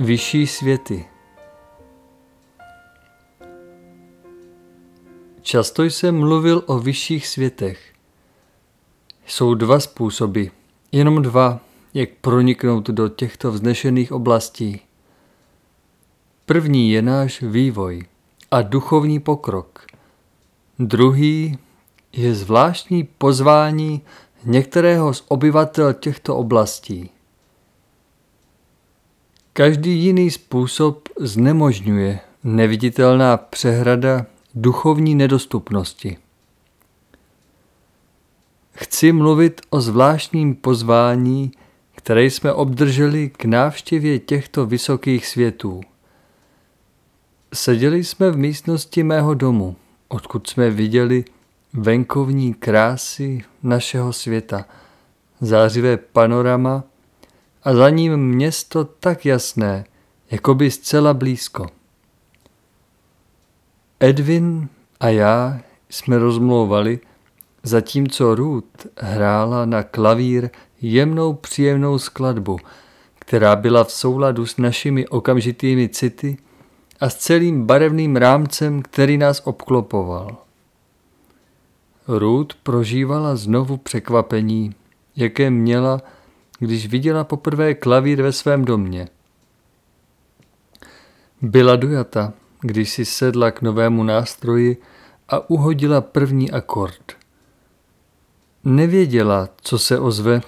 Vyšší světy Často jsem mluvil o vyšších světech. Jsou dva způsoby, jenom dva, jak proniknout do těchto vznešených oblastí. První je náš vývoj a duchovní pokrok. Druhý je zvláštní pozvání některého z obyvatel těchto oblastí. Každý jiný způsob znemožňuje neviditelná přehrada duchovní nedostupnosti. Chci mluvit o zvláštním pozvání, které jsme obdrželi k návštěvě těchto vysokých světů. Seděli jsme v místnosti mého domu, odkud jsme viděli venkovní krásy našeho světa, zářivé panorama a za ním město tak jasné, jako by zcela blízko. Edwin a já jsme rozmlouvali, zatímco Ruth hrála na klavír jemnou příjemnou skladbu, která byla v souladu s našimi okamžitými city a s celým barevným rámcem, který nás obklopoval. Ruth prožívala znovu překvapení, jaké měla, když viděla poprvé klavír ve svém domě. Byla dojata, když si sedla k novému nástroji a uhodila první akord. Nevěděla, co se ozve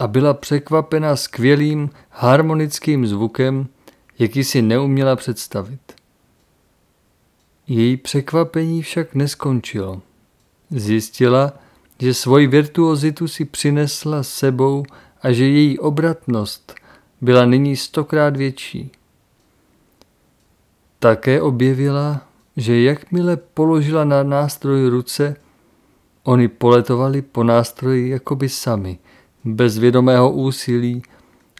a byla překvapena skvělým harmonickým zvukem, jaký si neuměla představit. Její překvapení však neskončilo. Zjistila, že svoji virtuozitu si přinesla sebou a že její obratnost byla nyní stokrát větší. Také objevila, že jakmile položila na nástroj ruce, oni poletovali po nástroji jakoby sami, bez vědomého úsilí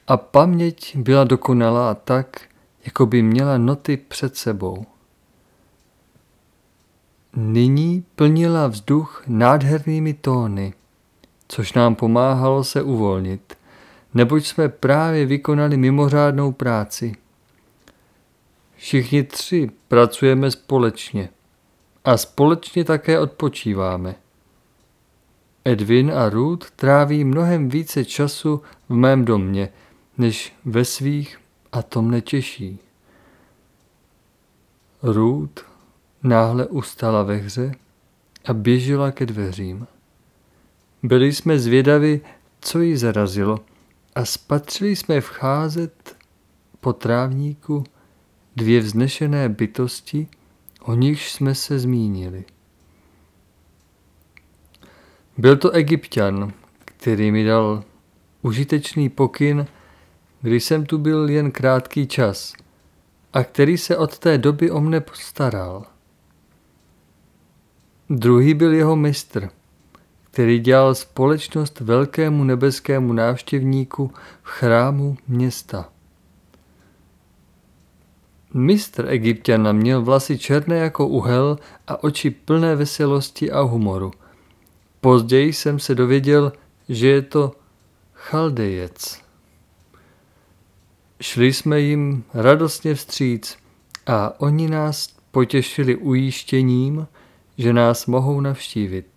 a paměť byla dokonalá tak, jako by měla noty před sebou. Nyní plnila vzduch nádhernými tóny, což nám pomáhalo se uvolnit, neboť jsme právě vykonali mimořádnou práci. Všichni tři pracujeme společně a společně také odpočíváme. Edwin a Ruth tráví mnohem více času v mém domě, než ve svých a to mne těší. Ruth náhle ustala ve hře a běžela ke dveřím. Byli jsme zvědavi, co jí zarazilo a spatřili jsme vcházet po trávníku dvě vznešené bytosti, o nichž jsme se zmínili. Byl to egyptian, který mi dal užitečný pokyn, když jsem tu byl jen krátký čas a který se od té doby o mne postaral. Druhý byl jeho mistr, který dělal společnost velkému nebeskému návštěvníku v chrámu města. Mistr egyptiana měl vlasy černé jako uhel a oči plné veselosti a humoru. Později jsem se dověděl, že je to chaldejec. Šli jsme jim radostně vstříc a oni nás potěšili ujištěním, že nás mohou navštívit.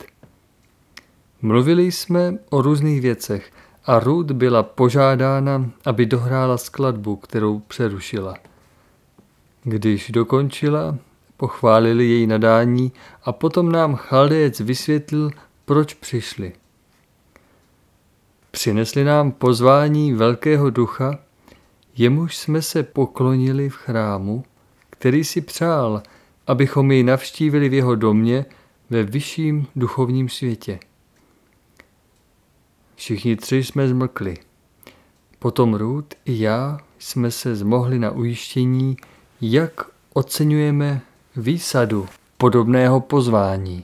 Mluvili jsme o různých věcech a Ruth byla požádána, aby dohrála skladbu, kterou přerušila. Když dokončila, pochválili její nadání a potom nám chaldejec vysvětlil, proč přišli. Přinesli nám pozvání velkého ducha, jemuž jsme se poklonili v chrámu, který si přál, abychom jej navštívili v jeho domě ve vyšším duchovním světě. Všichni tři jsme zmlkli. Potom Ruth i já jsme se zmohli na ujištění, jak oceňujeme výsadu podobného pozvání.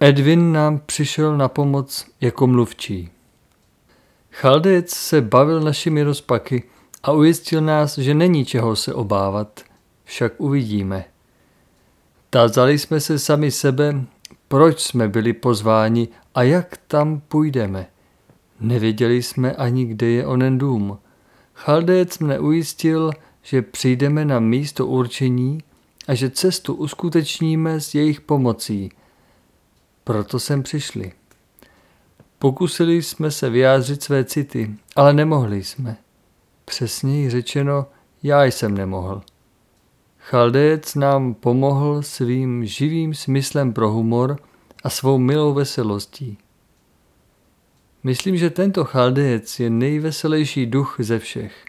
Edwin nám přišel na pomoc jako mluvčí. Chaldec se bavil našimi rozpaky a ujistil nás, že není čeho se obávat, však uvidíme. Tázali jsme se sami sebe, proč jsme byli pozváni a jak tam půjdeme. Nevěděli jsme ani, kde je onen dům. Chaldec mne ujistil, že přijdeme na místo určení a že cestu uskutečníme s jejich pomocí. Proto jsem přišli. Pokusili jsme se vyjádřit své city, ale nemohli jsme. Přesněji řečeno, já jsem nemohl. Chaldec nám pomohl svým živým smyslem pro humor a svou milou veselostí. Myslím, že tento chaldec je nejveselější duch ze všech.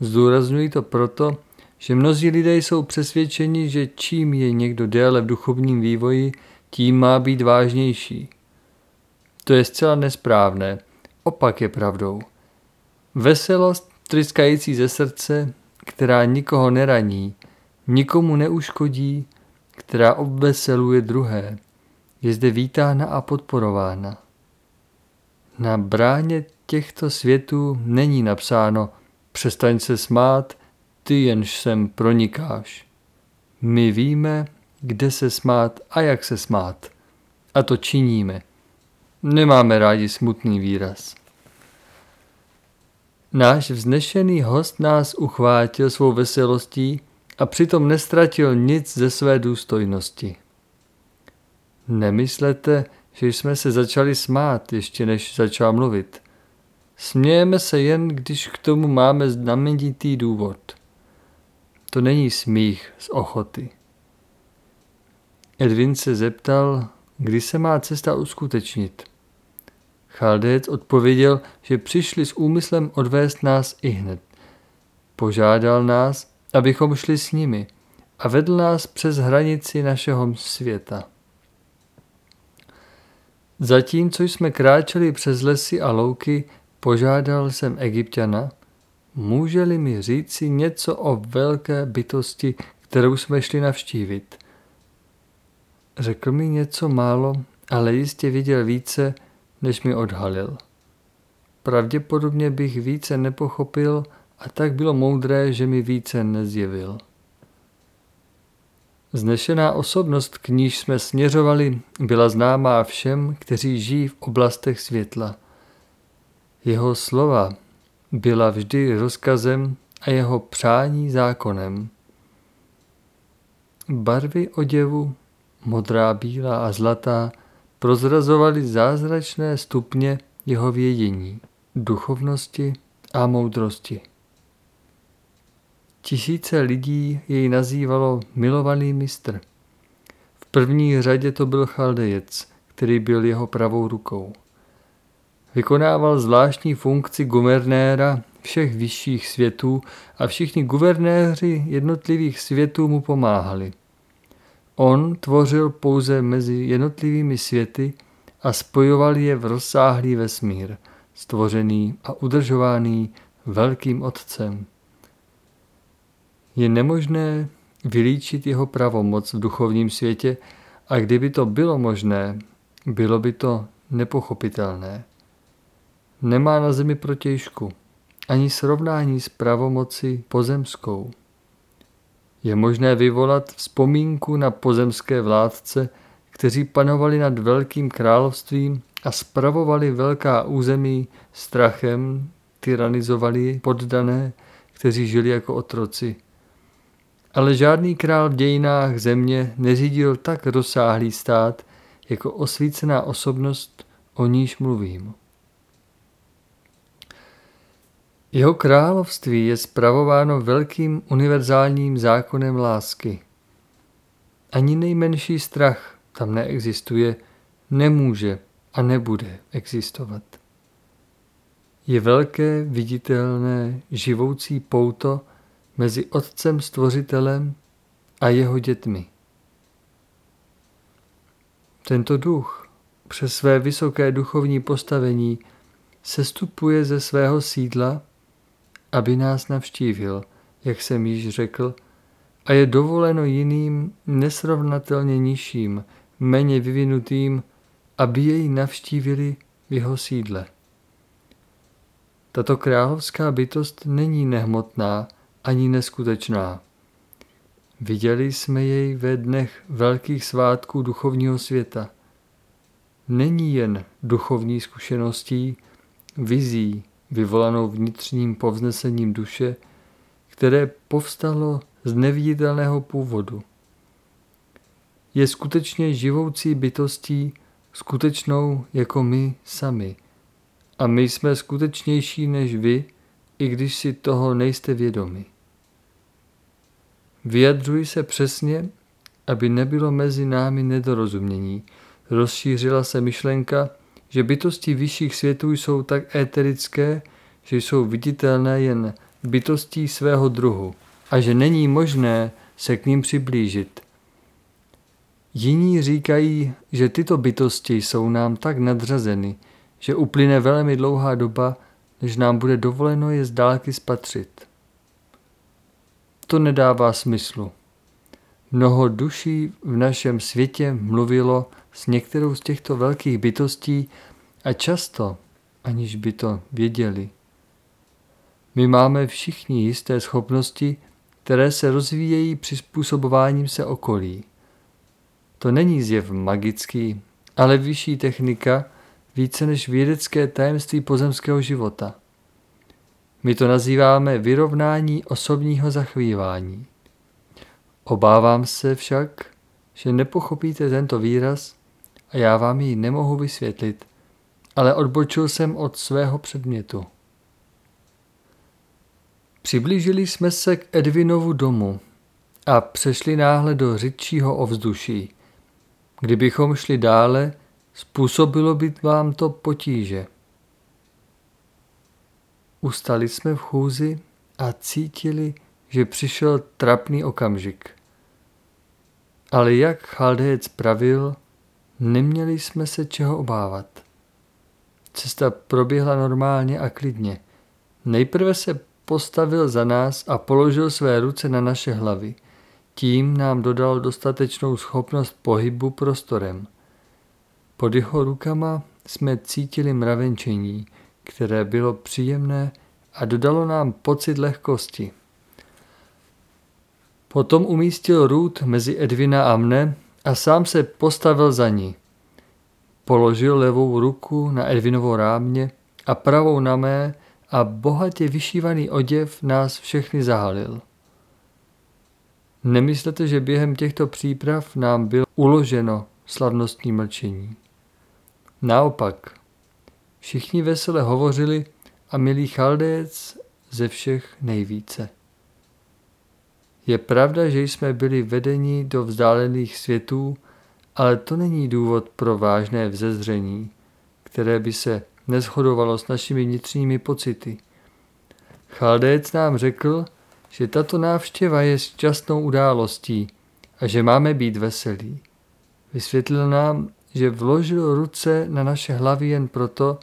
Zdůraznuju to proto, že mnozí lidé jsou přesvědčeni, že čím je někdo déle v duchovním vývoji, tím má být vážnější. To je zcela nesprávné, opak je pravdou. Veselost tryskající ze srdce, která nikoho neraní, nikomu neuškodí, která obveseluje druhé, je zde vítána a podporována. Na bráně těchto světů není napsáno přestaň se smát, ty jenž sem pronikáš. My víme, kde se smát a jak se smát. A to činíme. Nemáme rádi smutný výraz. Náš vznešený host nás uchvátil svou veselostí a přitom nestratil nic ze své důstojnosti. Nemyslete, že jsme se začali smát, ještě než začal mluvit. Smějeme se jen, když k tomu máme znamenitý důvod. To není smích z ochoty. Edwin se zeptal, kdy se má cesta uskutečnit. Chaldec odpověděl, že přišli s úmyslem odvést nás i hned. Požádal nás, abychom šli s nimi a vedl nás přes hranici našeho světa. Zatímco jsme kráčeli přes lesy a louky, požádal jsem egyptiana, může-li mi říci něco o velké bytosti, kterou jsme šli navštívit. Řekl mi něco málo, ale jistě viděl více, než mi odhalil. Pravděpodobně bych více nepochopil a tak bylo moudré, že mi více nezjevil. Znešená osobnost, k níž jsme směřovali, byla známá všem, kteří žijí v oblastech světla. Jeho slova byla vždy rozkazem a jeho přání zákonem. Barvy oděvu, modrá, bílá a zlatá, prozrazovaly zázračné stupně jeho vědění, duchovnosti a moudrosti. Tisíce lidí jej nazývalo milovaný mistr. V první řadě to byl Chaldejec, který byl jeho pravou rukou. Vykonával zvláštní funkci guvernéra všech vyšších světů a všichni guvernéři jednotlivých světů mu pomáhali. On tvořil pouze mezi jednotlivými světy a spojoval je v rozsáhlý vesmír, stvořený a udržovaný velkým otcem. Je nemožné vylíčit jeho pravomoc v duchovním světě a kdyby to bylo možné, bylo by to nepochopitelné. Nemá na zemi protějšku, ani srovnání s pravomoci pozemskou. Je možné vyvolat vzpomínku na pozemské vládce, kteří panovali nad velkým královstvím a spravovali velká území strachem, tyranizovali poddané, kteří žili jako otroci. Ale žádný král v dějinách země neřídil tak rozsáhlý stát, jako osvícená osobnost, o níž mluvím. Jeho království je spravováno velkým univerzálním zákonem lásky. Ani nejmenší strach tam neexistuje, nemůže a nebude existovat. Je velké, viditelné, živoucí pouto mezi Otcem Stvořitelem a jeho dětmi. Tento duch přes své vysoké duchovní postavení sestupuje ze svého sídla aby nás navštívil, jak jsem již řekl, a je dovoleno jiným nesrovnatelně nižším, méně vyvinutým, aby jej navštívili v jeho sídle. Tato královská bytost není nehmotná ani neskutečná. Viděli jsme jej ve dnech velkých svátků duchovního světa. Není jen duchovní zkušeností, vizí, vyvolanou vnitřním povznesením duše, které povstalo z neviditelného původu. Je skutečně živoucí bytostí, skutečnou jako my sami. A my jsme skutečnější než vy, i když si toho nejste vědomi. Vyjadřuji se přesně, aby nebylo mezi námi nedorozumění. Rozšířila se myšlenka, že bytosti vyšších světů jsou tak éterické, že jsou viditelné jen bytostí svého druhu a že není možné se k ním přiblížit. Jiní říkají, že tyto bytosti jsou nám tak nadřazeny, že uplyne velmi dlouhá doba, než nám bude dovoleno je z dálky spatřit. To nedává smyslu. Mnoho duší v našem světě mluvilo s některou z těchto velkých bytostí a často, aniž by to věděli. My máme všichni jisté schopnosti, které se rozvíjejí přizpůsobováním se okolí. To není zjev magický, ale vyšší technika, více než vědecké tajemství pozemského života. My to nazýváme vyrovnání osobního zachvívání. Obávám se však, že nepochopíte tento výraz a já vám ji nemohu vysvětlit, ale odbočil jsem od svého předmětu. Přiblížili jsme se k Edvinovu domu a přešli náhle do řidčího ovzduší. Kdybychom šli dále, způsobilo by vám to potíže. Ustali jsme v chůzi a cítili, že přišel trapný okamžik. Ale jak Chaldejec pravil, neměli jsme se čeho obávat. Cesta proběhla normálně a klidně. Nejprve se postavil za nás a položil své ruce na naše hlavy. Tím nám dodal dostatečnou schopnost pohybu prostorem. Pod jeho rukama jsme cítili mravenčení, které bylo příjemné a dodalo nám pocit lehkosti. Potom umístil Ruth mezi Edvina a mne a sám se postavil za ní. Položil levou ruku na Edvinovo rámě a pravou na mé a bohatě vyšívaný oděv nás všechny zahalil. Nemyslete, že během těchto příprav nám bylo uloženo slavnostní mlčení. Naopak, všichni vesele hovořili a milý chaldec ze všech nejvíce. Je pravda, že jsme byli vedeni do vzdálených světů, ale to není důvod pro vážné vzezření, které by se neshodovalo s našimi vnitřními pocity. Chaldec nám řekl, že tato návštěva je šťastnou událostí a že máme být veselí. Vysvětlil nám, že vložil ruce na naše hlavy jen proto,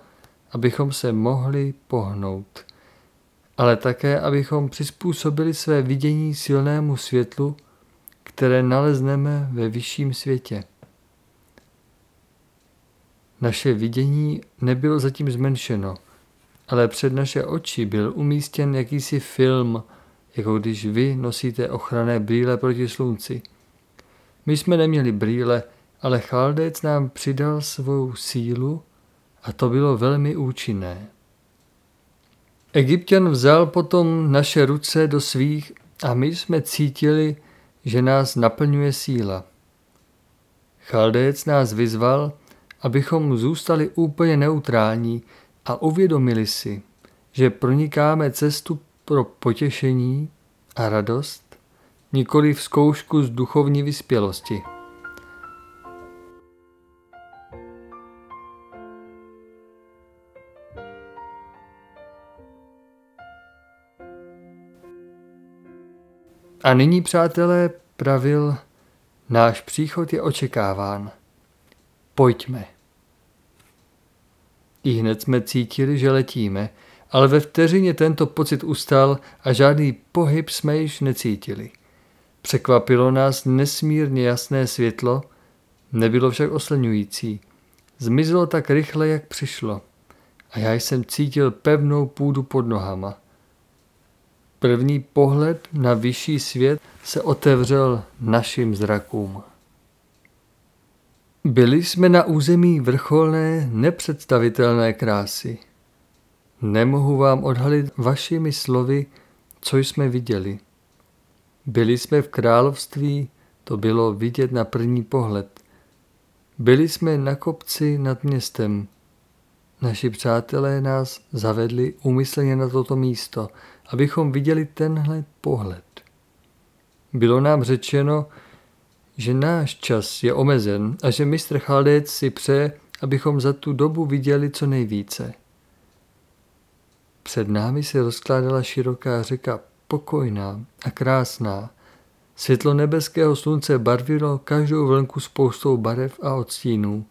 abychom se mohli pohnout, ale také, abychom přizpůsobili své vidění silnému světlu, které nalezneme ve vyšším světě. Naše vidění nebylo zatím zmenšeno, ale před naše oči byl umístěn jakýsi film, jako když vy nosíte ochranné brýle proti slunci. My jsme neměli brýle, ale Chaldec nám přidal svou sílu a to bylo velmi účinné. Egyptian vzal potom naše ruce do svých a my jsme cítili, že nás naplňuje síla. Chaldec nás vyzval, abychom zůstali úplně neutrální a uvědomili si, že pronikáme cestu pro potěšení a radost, nikoli v zkoušku z duchovní vyspělosti. A nyní, přátelé, pravil, náš příchod je očekáván. Pojďme. I hned jsme cítili, že letíme, ale ve vteřině tento pocit ustal a žádný pohyb jsme již necítili. Překvapilo nás nesmírně jasné světlo, nebylo však oslňující. Zmizelo tak rychle, jak přišlo. A já jsem cítil pevnou půdu pod nohama. První pohled na vyšší svět se otevřel našim zrakům. Byli jsme na území vrcholné, nepředstavitelné krásy. Nemohu vám odhalit vašimi slovy, co jsme viděli. Byli jsme v království, to bylo vidět na první pohled. Byli jsme na kopci nad městem. Naši přátelé nás zavedli umyslně na toto místo, abychom viděli tenhle pohled. Bylo nám řečeno, že náš čas je omezen a že mistr Chaldec si přeje, abychom za tu dobu viděli co nejvíce. Před námi se rozkládala široká řeka, pokojná a krásná. Světlo nebeského slunce barvilo každou vlnku spoustou barev a odstínů.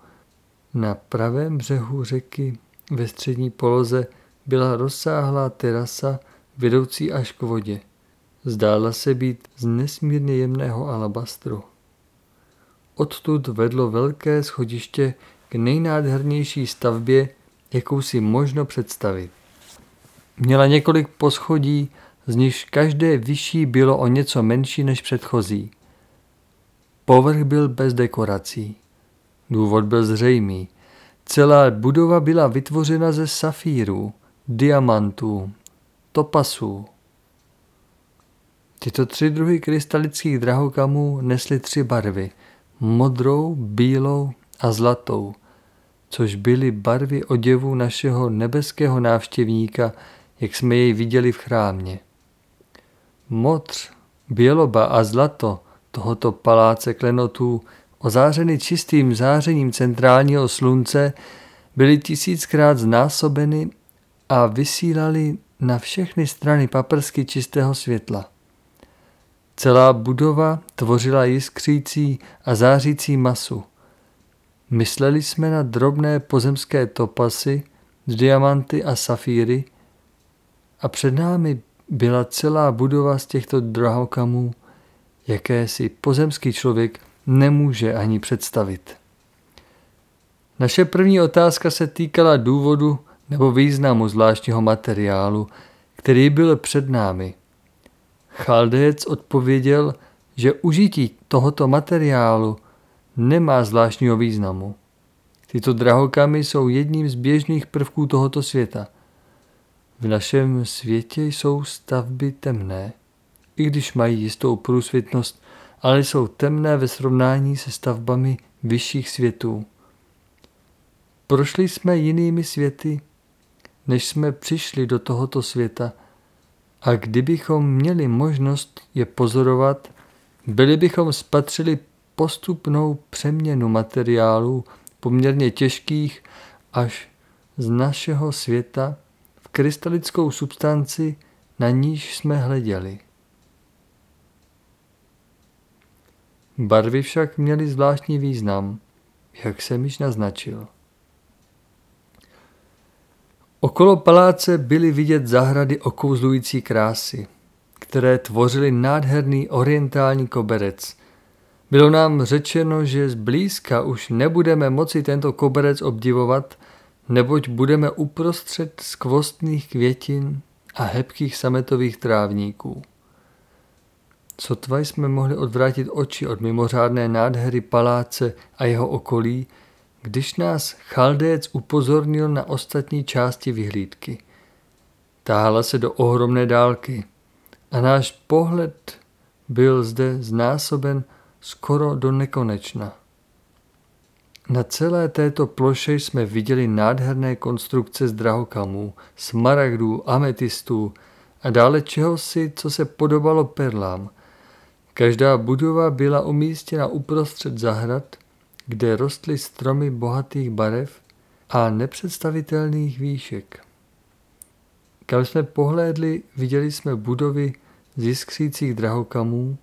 Na pravém břehu řeky ve střední poloze byla rozsáhlá terasa vedoucí až k vodě. Zdála se být z nesmírně jemného alabastru. Odtud vedlo velké schodiště k nejnádhernější stavbě, jakou si možno představit. Měla několik poschodí, z nichž každé vyšší bylo o něco menší než předchozí. Povrch byl bez dekorací. Důvod byl zřejmý. Celá budova byla vytvořena ze safírů, diamantů, topasů. Tyto tři druhy krystalických drahokamů nesly tři barvy – modrou, bílou a zlatou, což byly barvy oděvu našeho nebeského návštěvníka, jak jsme jej viděli v chrámě. Modř, běloba a zlato tohoto paláce klenotů, ozářeny čistým zářením centrálního slunce, byly tisíckrát znásobeny a vysílali na všechny strany paprsky čistého světla. Celá budova tvořila jiskřící a zářící masu. Mysleli jsme na drobné pozemské topasy, diamanty a safíry a před námi byla celá budova z těchto drahokamů, jaké si pozemský člověk nemůže ani představit. Naše první otázka se týkala důvodu nebo významu zvláštního materiálu, který byl před námi – Chaldec odpověděl, že užití tohoto materiálu nemá zvláštního významu. Tyto drahokamy jsou jedním z běžných prvků tohoto světa. V našem světě jsou stavby temné, i když mají jistou průsvětnost, ale jsou temné ve srovnání se stavbami vyšších světů. Prošli jsme jinými světy, než jsme přišli do tohoto světa a kdybychom měli možnost je pozorovat, byli bychom spatřili postupnou přeměnu materiálů poměrně těžkých až z našeho světa v krystalickou substanci, na níž jsme hleděli. Barvy však měly zvláštní význam, jak jsem již naznačil. Okolo paláce byly vidět zahrady okouzlující krásy, které tvořily nádherný orientální koberec. Bylo nám řečeno, že zblízka už nebudeme moci tento koberec obdivovat, neboť budeme uprostřed skvostných květin a hebkých sametových trávníků. Sotva jsme mohli odvrátit oči od mimořádné nádhery paláce a jeho okolí, když nás Chaldéc upozornil na ostatní části vyhlídky. Táhla se do ohromné dálky a náš pohled byl zde znásoben skoro do nekonečna. Na celé této ploše jsme viděli nádherné konstrukce z drahokamů, smaragdů, ametistů a dále čehosi, co se podobalo perlám. Každá budova byla umístěna uprostřed zahrad kde rostly stromy bohatých barev a nepředstavitelných výšek. Kam jsme pohlédli, viděli jsme budovy z jiskřících drahokamů,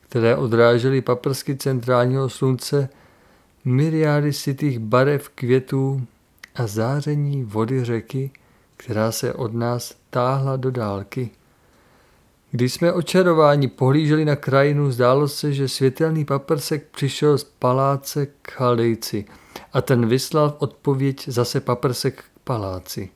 které odrážely paprsky centrálního slunce, myriády sitých barev květů a záření vody řeky, která se od nás táhla do dálky. Když jsme očarováni pohlíželi na krajinu, zdálo se, že světelný paprsek přišel z paláce k Chaldejci a ten vyslal odpověď zase paprsek k paláci.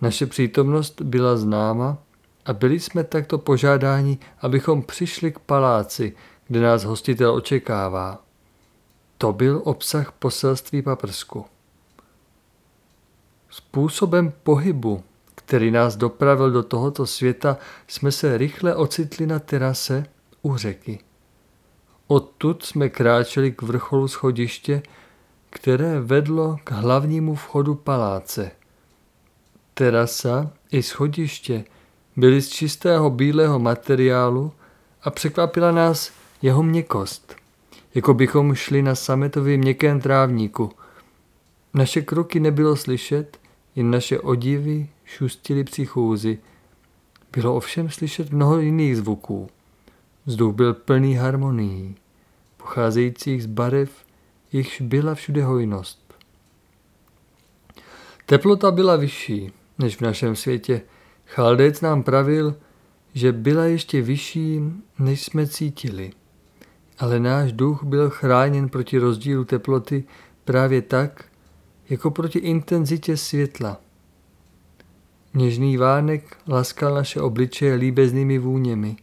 Naše přítomnost byla známa a byli jsme takto požádáni, abychom přišli k paláci, kde nás hostitel očekává. To byl obsah poselství paprsku. Způsobem pohybu který nás dopravil do tohoto světa, jsme se rychle ocitli na terase u řeky. Odtud jsme kráčeli k vrcholu schodiště, které vedlo k hlavnímu vchodu paláce. Terasa i schodiště byly z čistého bílého materiálu a překvapila nás jeho měkost, jako bychom šli na sametovém měkkém trávníku. Naše kroky nebylo slyšet, jen naše odivy šustily při chůzi. Bylo ovšem slyšet mnoho jiných zvuků. Vzduch byl plný harmonií, pocházejících z barev, jichž byla všude hojnost. Teplota byla vyšší než v našem světě. Chaldec nám pravil, že byla ještě vyšší, než jsme cítili. Ale náš duch byl chráněn proti rozdílu teploty právě tak, jako proti intenzitě světla. Něžný vánek laskal naše obličeje líbeznými vůněmi.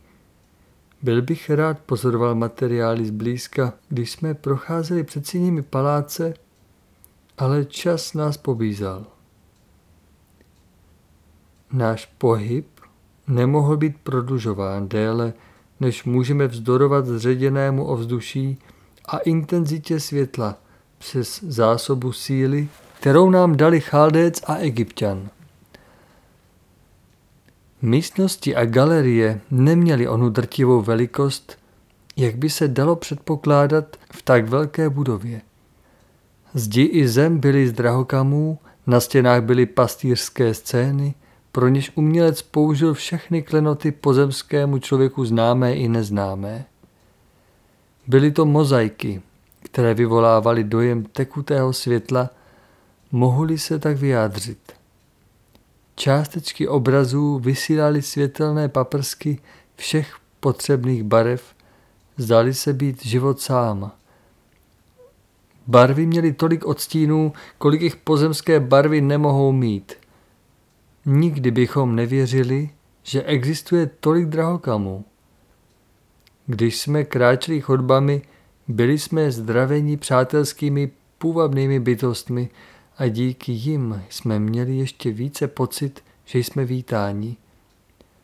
Byl bych rád pozoroval materiály zblízka, když jsme procházeli před síněmi paláce, ale čas nás pobízal. Náš pohyb nemohl být prodlužován déle, než můžeme vzdorovat zředěnému ovzduší a intenzitě světla přes zásobu síly, kterou nám dali Chaldec a Egyptian. Místnosti a galerie neměly onu drtivou velikost, jak by se dalo předpokládat v tak velké budově. Zdi i zem byly z drahokamů, na stěnách byly pastýřské scény, pro něž umělec použil všechny klenoty pozemskému člověku známé i neznámé. Byly to mozaiky, které vyvolávaly dojem tekutého světla, mohli se tak vyjádřit. Částečky obrazů vysílaly světelné paprsky všech potřebných barev, zdali se být život sám. Barvy měly tolik odstínů, kolik jich pozemské barvy nemohou mít – Nikdy bychom nevěřili, že existuje tolik drahokamů. Když jsme kráčeli chodbami, byli jsme zdraveni přátelskými půvabnými bytostmi a díky jim jsme měli ještě více pocit, že jsme vítáni.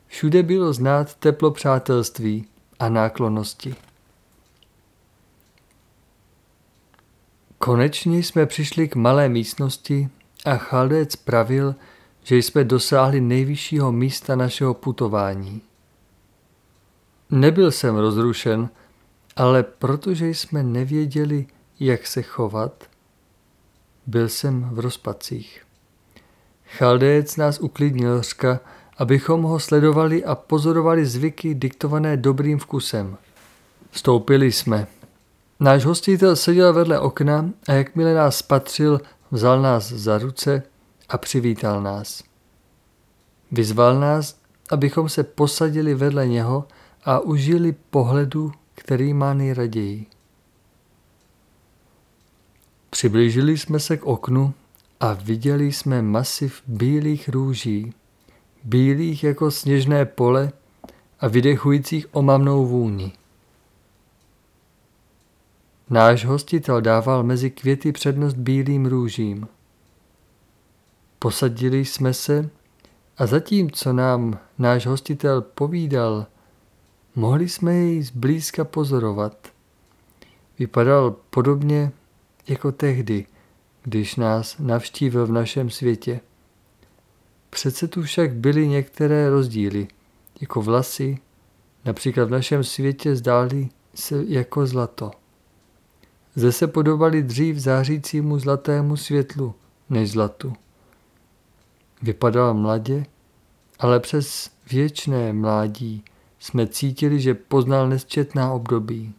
Všude bylo znát teplo přátelství a náklonosti. Konečně jsme přišli k malé místnosti a Chaldec pravil, že jsme dosáhli nejvyššího místa našeho putování. Nebyl jsem rozrušen, ale protože jsme nevěděli, jak se chovat, byl jsem v rozpacích. Chaldejec nás uklidnil řka, abychom ho sledovali a pozorovali zvyky diktované dobrým vkusem. Vstoupili jsme. Náš hostitel seděl vedle okna a jakmile nás spatřil, vzal nás za ruce a přivítal nás. Vyzval nás, abychom se posadili vedle něho a užili pohledu, který má nejraději. Přiblížili jsme se k oknu a viděli jsme masiv bílých růží, bílých jako sněžné pole a vydechujících omamnou vůni. Náš hostitel dával mezi květy přednost bílým růžím. Posadili jsme se a zatímco nám náš hostitel povídal, mohli jsme jej zblízka pozorovat. Vypadal podobně jako tehdy, když nás navštívil v našem světě. Přece tu však byly některé rozdíly, jako vlasy, například v našem světě zdály se jako zlato. Zde se podobali dřív zářícímu zlatému světlu než zlatu. Vypadal mladě, ale přes věčné mládí jsme cítili, že poznal nesčetná období.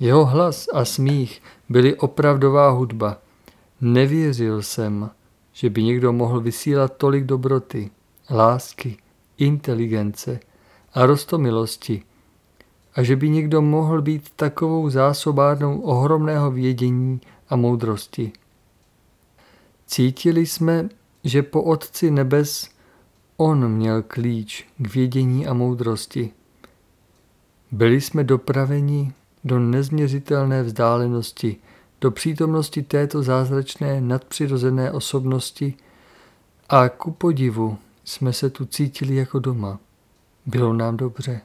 Jeho hlas a smích byly opravdová hudba. Nevěřil jsem, že by někdo mohl vysílat tolik dobroty, lásky, inteligence a rostomilosti a že by někdo mohl být takovou zásobárnou ohromného vědění a moudrosti. Cítili jsme, že po Otci nebes on měl klíč k vědění a moudrosti. Byli jsme dopraveni do nezměřitelné vzdálenosti, do přítomnosti této zázračné nadpřirozené osobnosti A ku podivu jsme se tu cítili jako doma. Bylo nám dobře.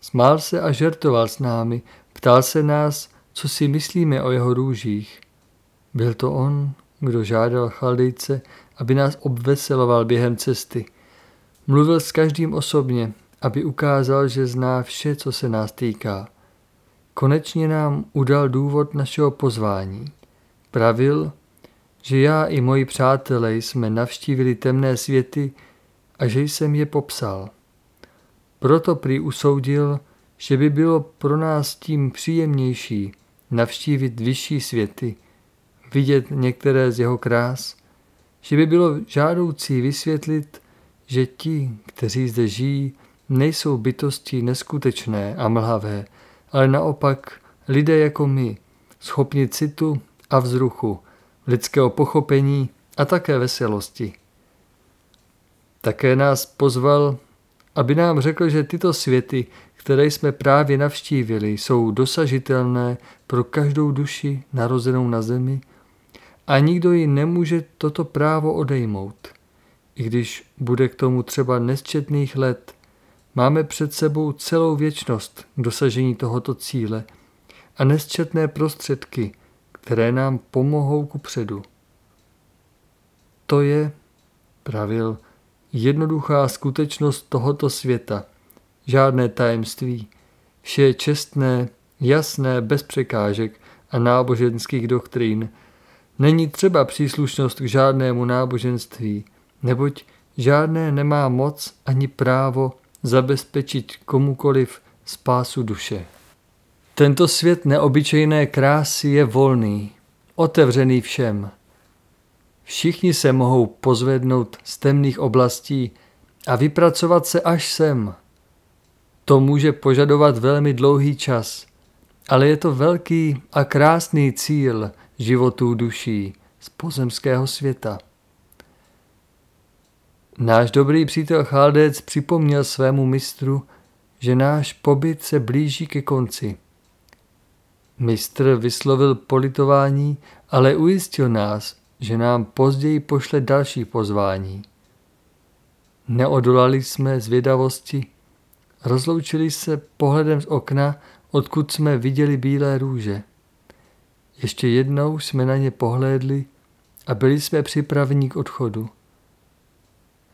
Smál se a žertoval s námi, ptal se nás, co si myslíme o jeho růžích. Byl to on, kdo žádal chaldejce, aby nás obveseloval během cesty. Mluvil s každým osobně, aby ukázal, že zná vše, co se nás týká. Konečně nám udal důvod našeho pozvání. Pravil, že já i moji přátelé jsme navštívili temné světy a že jsem je popsal. Proto prý usoudil, že by bylo pro nás tím příjemnější navštívit vyšší světy, vidět některé z jeho krás, že by bylo žádoucí vysvětlit, že ti, kteří zde žijí, nejsou bytosti neskutečné a mlhavé, ale naopak lidé jako my, schopni citu a vzruchu, lidského pochopení a také veselosti. Také nás pozval, aby nám řekl, že tyto světy, které jsme právě navštívili, jsou dosažitelné pro každou duši narozenou na zemi a nikdo ji nemůže toto právo odejmout. I když bude k tomu třeba nesčetných let, máme před sebou celou věčnost k dosažení tohoto cíle a nesčetné prostředky, které nám pomohou ku předu. To je, pravil, jednoduchá skutečnost tohoto světa, žádné tajemství, vše je čestné, jasné, bez překážek a náboženských doktrín. Není třeba příslušnost k žádnému náboženství, neboť žádné nemá moc ani právo zabezpečit komukoliv spásu duše. Tento svět neobyčejné krásy je volný, otevřený všem. Všichni se mohou pozvednout z temných oblastí a vypracovat se až sem. To může požadovat velmi dlouhý čas, ale je to velký a krásný cíl životů duší z pozemského světa. Náš dobrý přítel Chaldec připomněl svému mistru, že náš pobyt se blíží ke konci. Mistr vyslovil politování, ale ujistil nás, že nám později pošle další pozvání. Neodolali jsme zvědavosti, rozloučili se pohledem z okna, odkud jsme viděli bílé růže. Ještě jednou jsme na ně pohlédli a byli jsme připraveni k odchodu.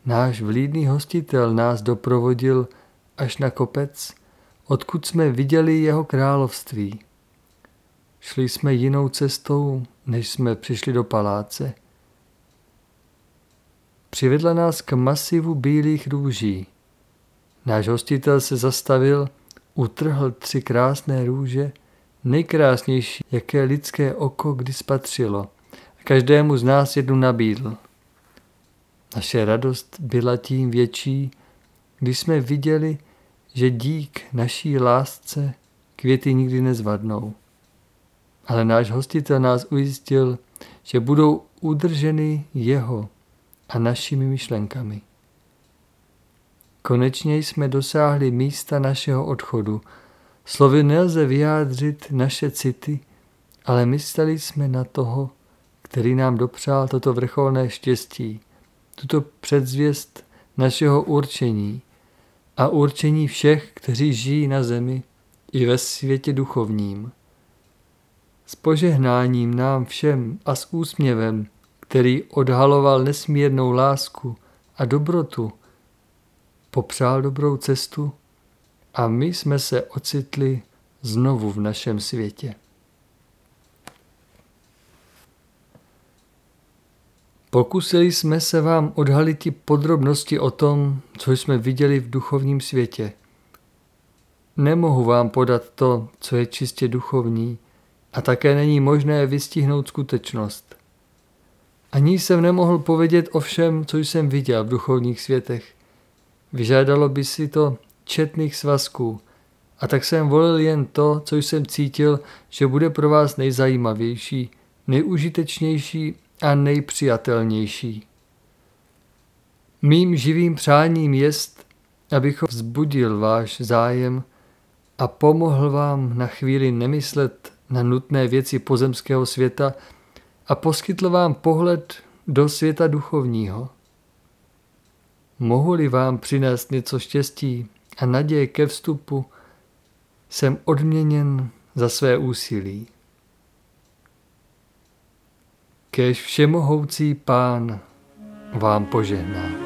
Náš vlídný hostitel nás doprovodil až na kopec, odkud jsme viděli jeho království. Šli jsme jinou cestou, než jsme přišli do paláce. Přivedla nás k masivu bílých růží. Náš hostitel se zastavil, utrhl tři krásné růže, nejkrásnější, jaké lidské oko kdy spatřilo. A každému z nás jednu nabídl. Naše radost byla tím větší, když jsme viděli, že dík naší lásce květy nikdy nezvadnou ale náš hostitel nás ujistil, že budou udrženy jeho a našimi myšlenkami. Konečně jsme dosáhli místa našeho odchodu. Slovy nelze vyjádřit naše city, ale mysleli jsme na toho, který nám dopřál toto vrcholné štěstí, tuto předzvěst našeho určení a určení všech, kteří žijí na zemi i ve světě duchovním. S požehnáním nám všem a s úsměvem, který odhaloval nesmírnou lásku a dobrotu, popřál dobrou cestu a my jsme se ocitli znovu v našem světě. Pokusili jsme se vám odhalit i podrobnosti o tom, co jsme viděli v duchovním světě. Nemohu vám podat to, co je čistě duchovní, a také není možné vystihnout skutečnost. Ani jsem nemohl povědět o všem, co jsem viděl v duchovních světech. Vyžádalo by si to četných svazků, a tak jsem volil jen to, co jsem cítil, že bude pro vás nejzajímavější, nejužitečnější a nejpřijatelnější. Mým živým přáním jest, abych vzbudil váš zájem a pomohl vám na chvíli nemyslet na nutné věci pozemského světa a poskytl vám pohled do světa duchovního. Mohu-li vám přinést něco štěstí a naděje ke vstupu, jsem odměněn za své úsilí. Kež všemohoucí pán vám požehná.